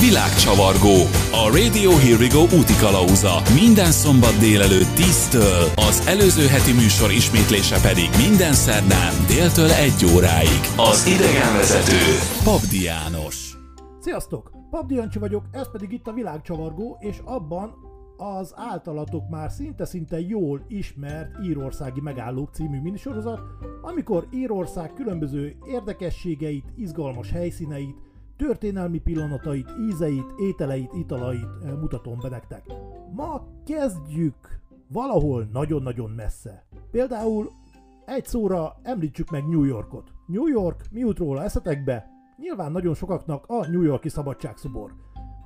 Világcsavargó. A Radio Here We Go úti kalauza. Minden szombat délelőtt 10-től, az előző heti műsor ismétlése pedig minden szerdán déltől 1 óráig. Az idegenvezető Pabdi János. Sziasztok! Pabdi Jancsi vagyok, ez pedig itt a Világcsavargó, és abban az általatok már szinte-szinte jól ismert Írországi Megállók című minisorozat, amikor Írország különböző érdekességeit, izgalmas helyszíneit, történelmi pillanatait, ízeit, ételeit, italait eh, mutatom be nektek. Ma kezdjük valahol nagyon-nagyon messze. Például egy szóra említsük meg New Yorkot. New York, mi jut róla eszetekbe? Nyilván nagyon sokaknak a New Yorki szabadságszobor.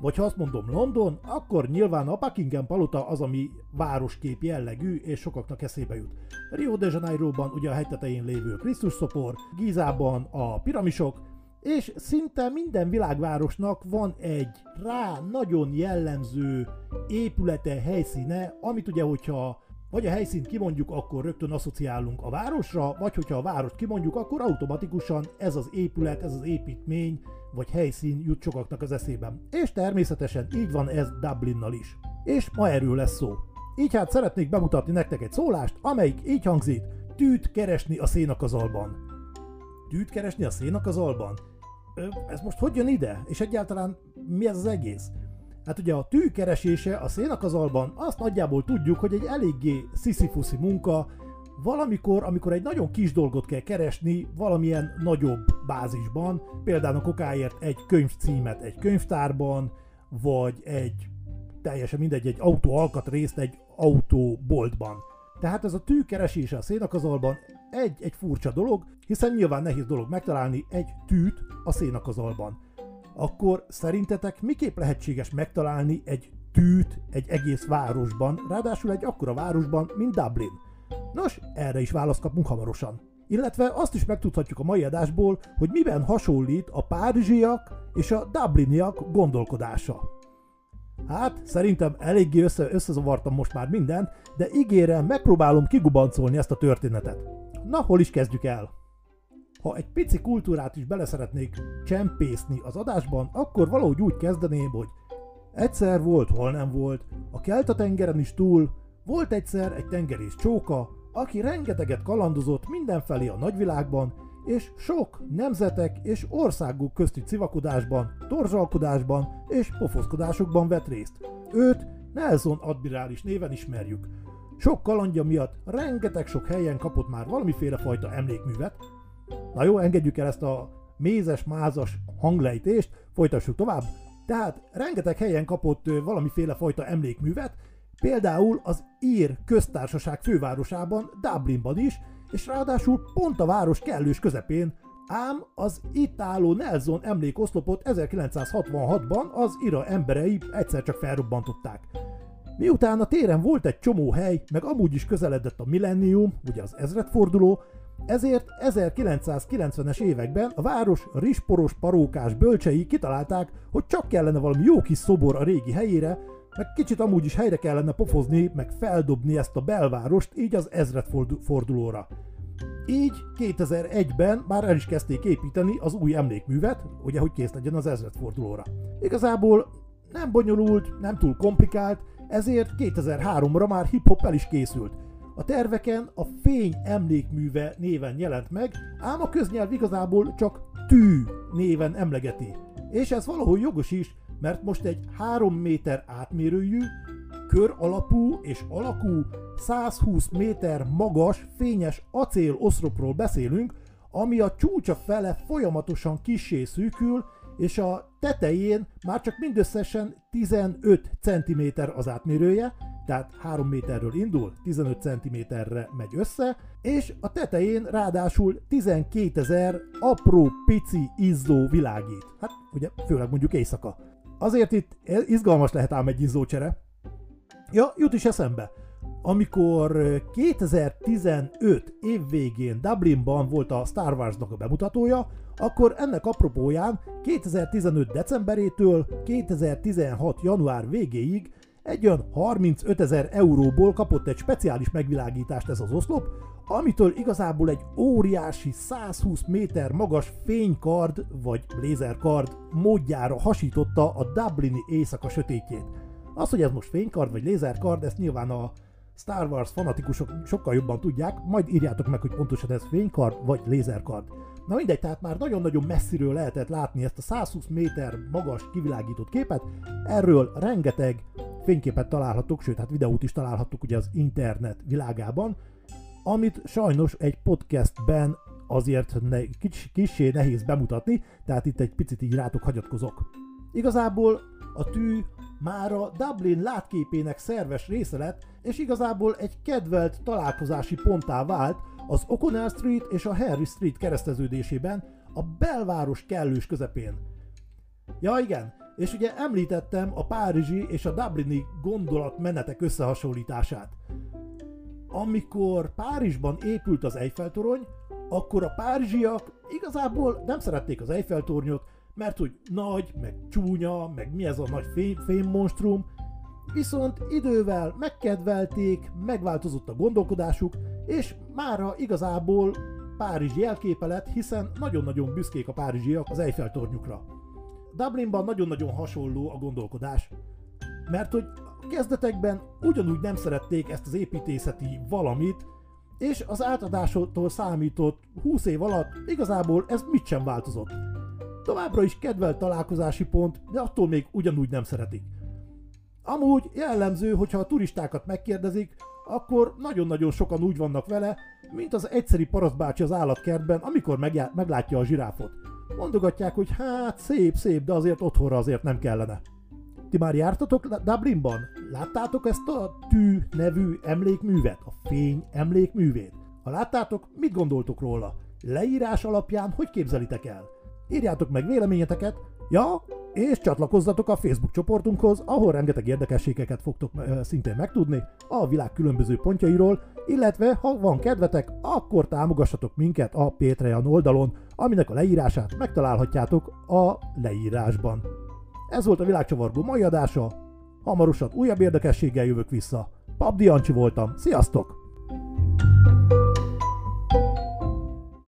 Vagy ha azt mondom London, akkor nyilván a Buckingham palota az, ami városkép jellegű, és sokaknak eszébe jut. Rio de Janeiroban ugye a hegytetején lévő Krisztus szopor, Gízában a piramisok, és szinte minden világvárosnak van egy rá nagyon jellemző épülete, helyszíne, amit ugye, hogyha vagy a helyszínt kimondjuk, akkor rögtön asszociálunk a városra, vagy hogyha a várost kimondjuk, akkor automatikusan ez az épület, ez az építmény, vagy helyszín jut sokaknak az eszében. És természetesen így van ez Dublinnal is. És ma erről lesz szó. Így hát szeretnék bemutatni nektek egy szólást, amelyik így hangzik, tűt keresni a szénakazalban. Tűt keresni a szénakazalban? Ö, ez most hogy jön ide? És egyáltalán mi ez az egész? Hát ugye a tű keresése a szénakazalban azt nagyjából tudjuk, hogy egy eléggé sziszifuszi munka, valamikor, amikor egy nagyon kis dolgot kell keresni valamilyen nagyobb bázisban, például a kokáért egy könyvcímet egy könyvtárban, vagy egy teljesen mindegy, egy autó alkatrészt egy autóboltban. Tehát ez a tű keresése a szénakazalban egy, egy furcsa dolog, hiszen nyilván nehéz dolog megtalálni egy tűt a szénakazalban. Akkor szerintetek miképp lehetséges megtalálni egy tűt egy egész városban, ráadásul egy akkora városban, mint Dublin? Nos, erre is választ kapunk hamarosan. Illetve azt is megtudhatjuk a mai adásból, hogy miben hasonlít a párizsiak és a dubliniak gondolkodása. Hát, szerintem eléggé össze, összezavartam most már mindent, de ígérem, megpróbálom kigubancolni ezt a történetet. Na, hol is kezdjük el? Ha egy pici kultúrát is bele szeretnék csempészni az adásban, akkor valahogy úgy kezdeném, hogy egyszer volt, hol nem volt, a Kelta-tengeren is túl, volt egyszer egy tengerész csóka, aki rengeteget kalandozott mindenfelé a nagyvilágban, és sok nemzetek és országok közti civakodásban, torzsalkodásban és pofoszkodásokban vett részt. Őt Nelson admirális néven ismerjük. Sok kalandja miatt rengeteg sok helyen kapott már valamiféle fajta emlékművet. Na jó, engedjük el ezt a mézes-mázas hanglejtést, folytassuk tovább. Tehát rengeteg helyen kapott valamiféle fajta emlékművet, például az Ír köztársaság fővárosában, Dublinban is, és ráadásul pont a város kellős közepén, ám az itt álló Nelson emlékoszlopot 1966-ban az ira emberei egyszer csak felrobbantották. Miután a téren volt egy csomó hely, meg amúgy is közeledett a millennium, ugye az ezredforduló, ezért 1990-es években a város risporos parókás bölcsei kitalálták, hogy csak kellene valami jó kis szobor a régi helyére, meg kicsit amúgy is helyre kellene pofozni, meg feldobni ezt a belvárost, így az ezredfordulóra. Így 2001-ben már el is kezdték építeni az új emlékművet, ugye, hogy kész legyen az ezredfordulóra. Igazából nem bonyolult, nem túl komplikált, ezért 2003-ra már hip-hop el is készült. A terveken a Fény emlékműve néven jelent meg, ám a köznyelv igazából csak Tű néven emlegeti. És ez valahol jogos is, mert most egy 3 méter átmérőjű, kör alapú és alakú, 120 méter magas, fényes acél oszlopról beszélünk, ami a csúcsa fele folyamatosan kissé szűkül, és a tetején már csak mindösszesen 15 cm az átmérője, tehát 3 méterről indul, 15 cm-re megy össze, és a tetején ráadásul 12 ezer apró pici izzó világít. Hát ugye főleg mondjuk éjszaka. Azért itt izgalmas lehet ám egy izzócsere. Ja, jut is eszembe. amikor 2015 év végén Dublinban volt a Star Warsnak a bemutatója, akkor ennek apropóján 2015 decemberétől 2016 január végéig egy olyan 35 ezer euróból kapott egy speciális megvilágítást ez az oszlop, amitől igazából egy óriási 120 méter magas fénykard vagy lézerkard módjára hasította a Dublini éjszaka sötétjét. Az, hogy ez most fénykard vagy lézerkard, ezt nyilván a Star Wars fanatikusok sokkal jobban tudják, majd írjátok meg, hogy pontosan ez fénykard vagy lézerkard. Na mindegy, tehát már nagyon-nagyon messziről lehetett látni ezt a 120 méter magas kivilágított képet, erről rengeteg fényképet találhatok, sőt, hát videót is találhatok ugye az internet világában, amit sajnos egy podcastben azért ne, kis, kissé nehéz bemutatni, tehát itt egy picit így rátok hagyatkozok. Igazából a tű már a Dublin látképének szerves része lett, és igazából egy kedvelt találkozási ponttá vált az O'Connell Street és a Harry Street kereszteződésében, a belváros kellős közepén. Ja igen, és ugye említettem a párizsi és a dublini gondolatmenetek összehasonlítását. Amikor Párizsban épült az Eiffel-torony, akkor a párizsiak igazából nem szerették az Eiffel-tornyot, mert hogy nagy, meg csúnya, meg mi ez a nagy fém, fémmonstrum, viszont idővel megkedvelték, megváltozott a gondolkodásuk, és mára igazából Párizs jelképe lett, hiszen nagyon-nagyon büszkék a párizsiak az Eiffel tornyukra. Dublinban nagyon-nagyon hasonló a gondolkodás, mert hogy kezdetekben ugyanúgy nem szerették ezt az építészeti valamit, és az átadásától számított 20 év alatt igazából ez mit sem változott. Továbbra is kedvelt találkozási pont, de attól még ugyanúgy nem szeretik. Amúgy jellemző, hogyha a turistákat megkérdezik, akkor nagyon-nagyon sokan úgy vannak vele, mint az egyszeri parasztbácsi az állatkertben, amikor meglátja a zsiráfot. Mondogatják, hogy hát szép, szép, de azért otthonra azért nem kellene. Ti már jártatok Dublinban? Láttátok ezt a Tű nevű emlékművet? A fény emlékművét? Ha láttátok, mit gondoltok róla? Leírás alapján hogy képzelitek el? Írjátok meg véleményeteket, ja, és csatlakozzatok a Facebook csoportunkhoz, ahol rengeteg érdekességeket fogtok szintén megtudni a világ különböző pontjairól, illetve ha van kedvetek, akkor támogassatok minket a Patreon oldalon, aminek a leírását megtalálhatjátok a leírásban. Ez volt a világcsavargó mai adása, hamarosan újabb érdekességgel jövök vissza. Pabdi Ancsi voltam, sziasztok!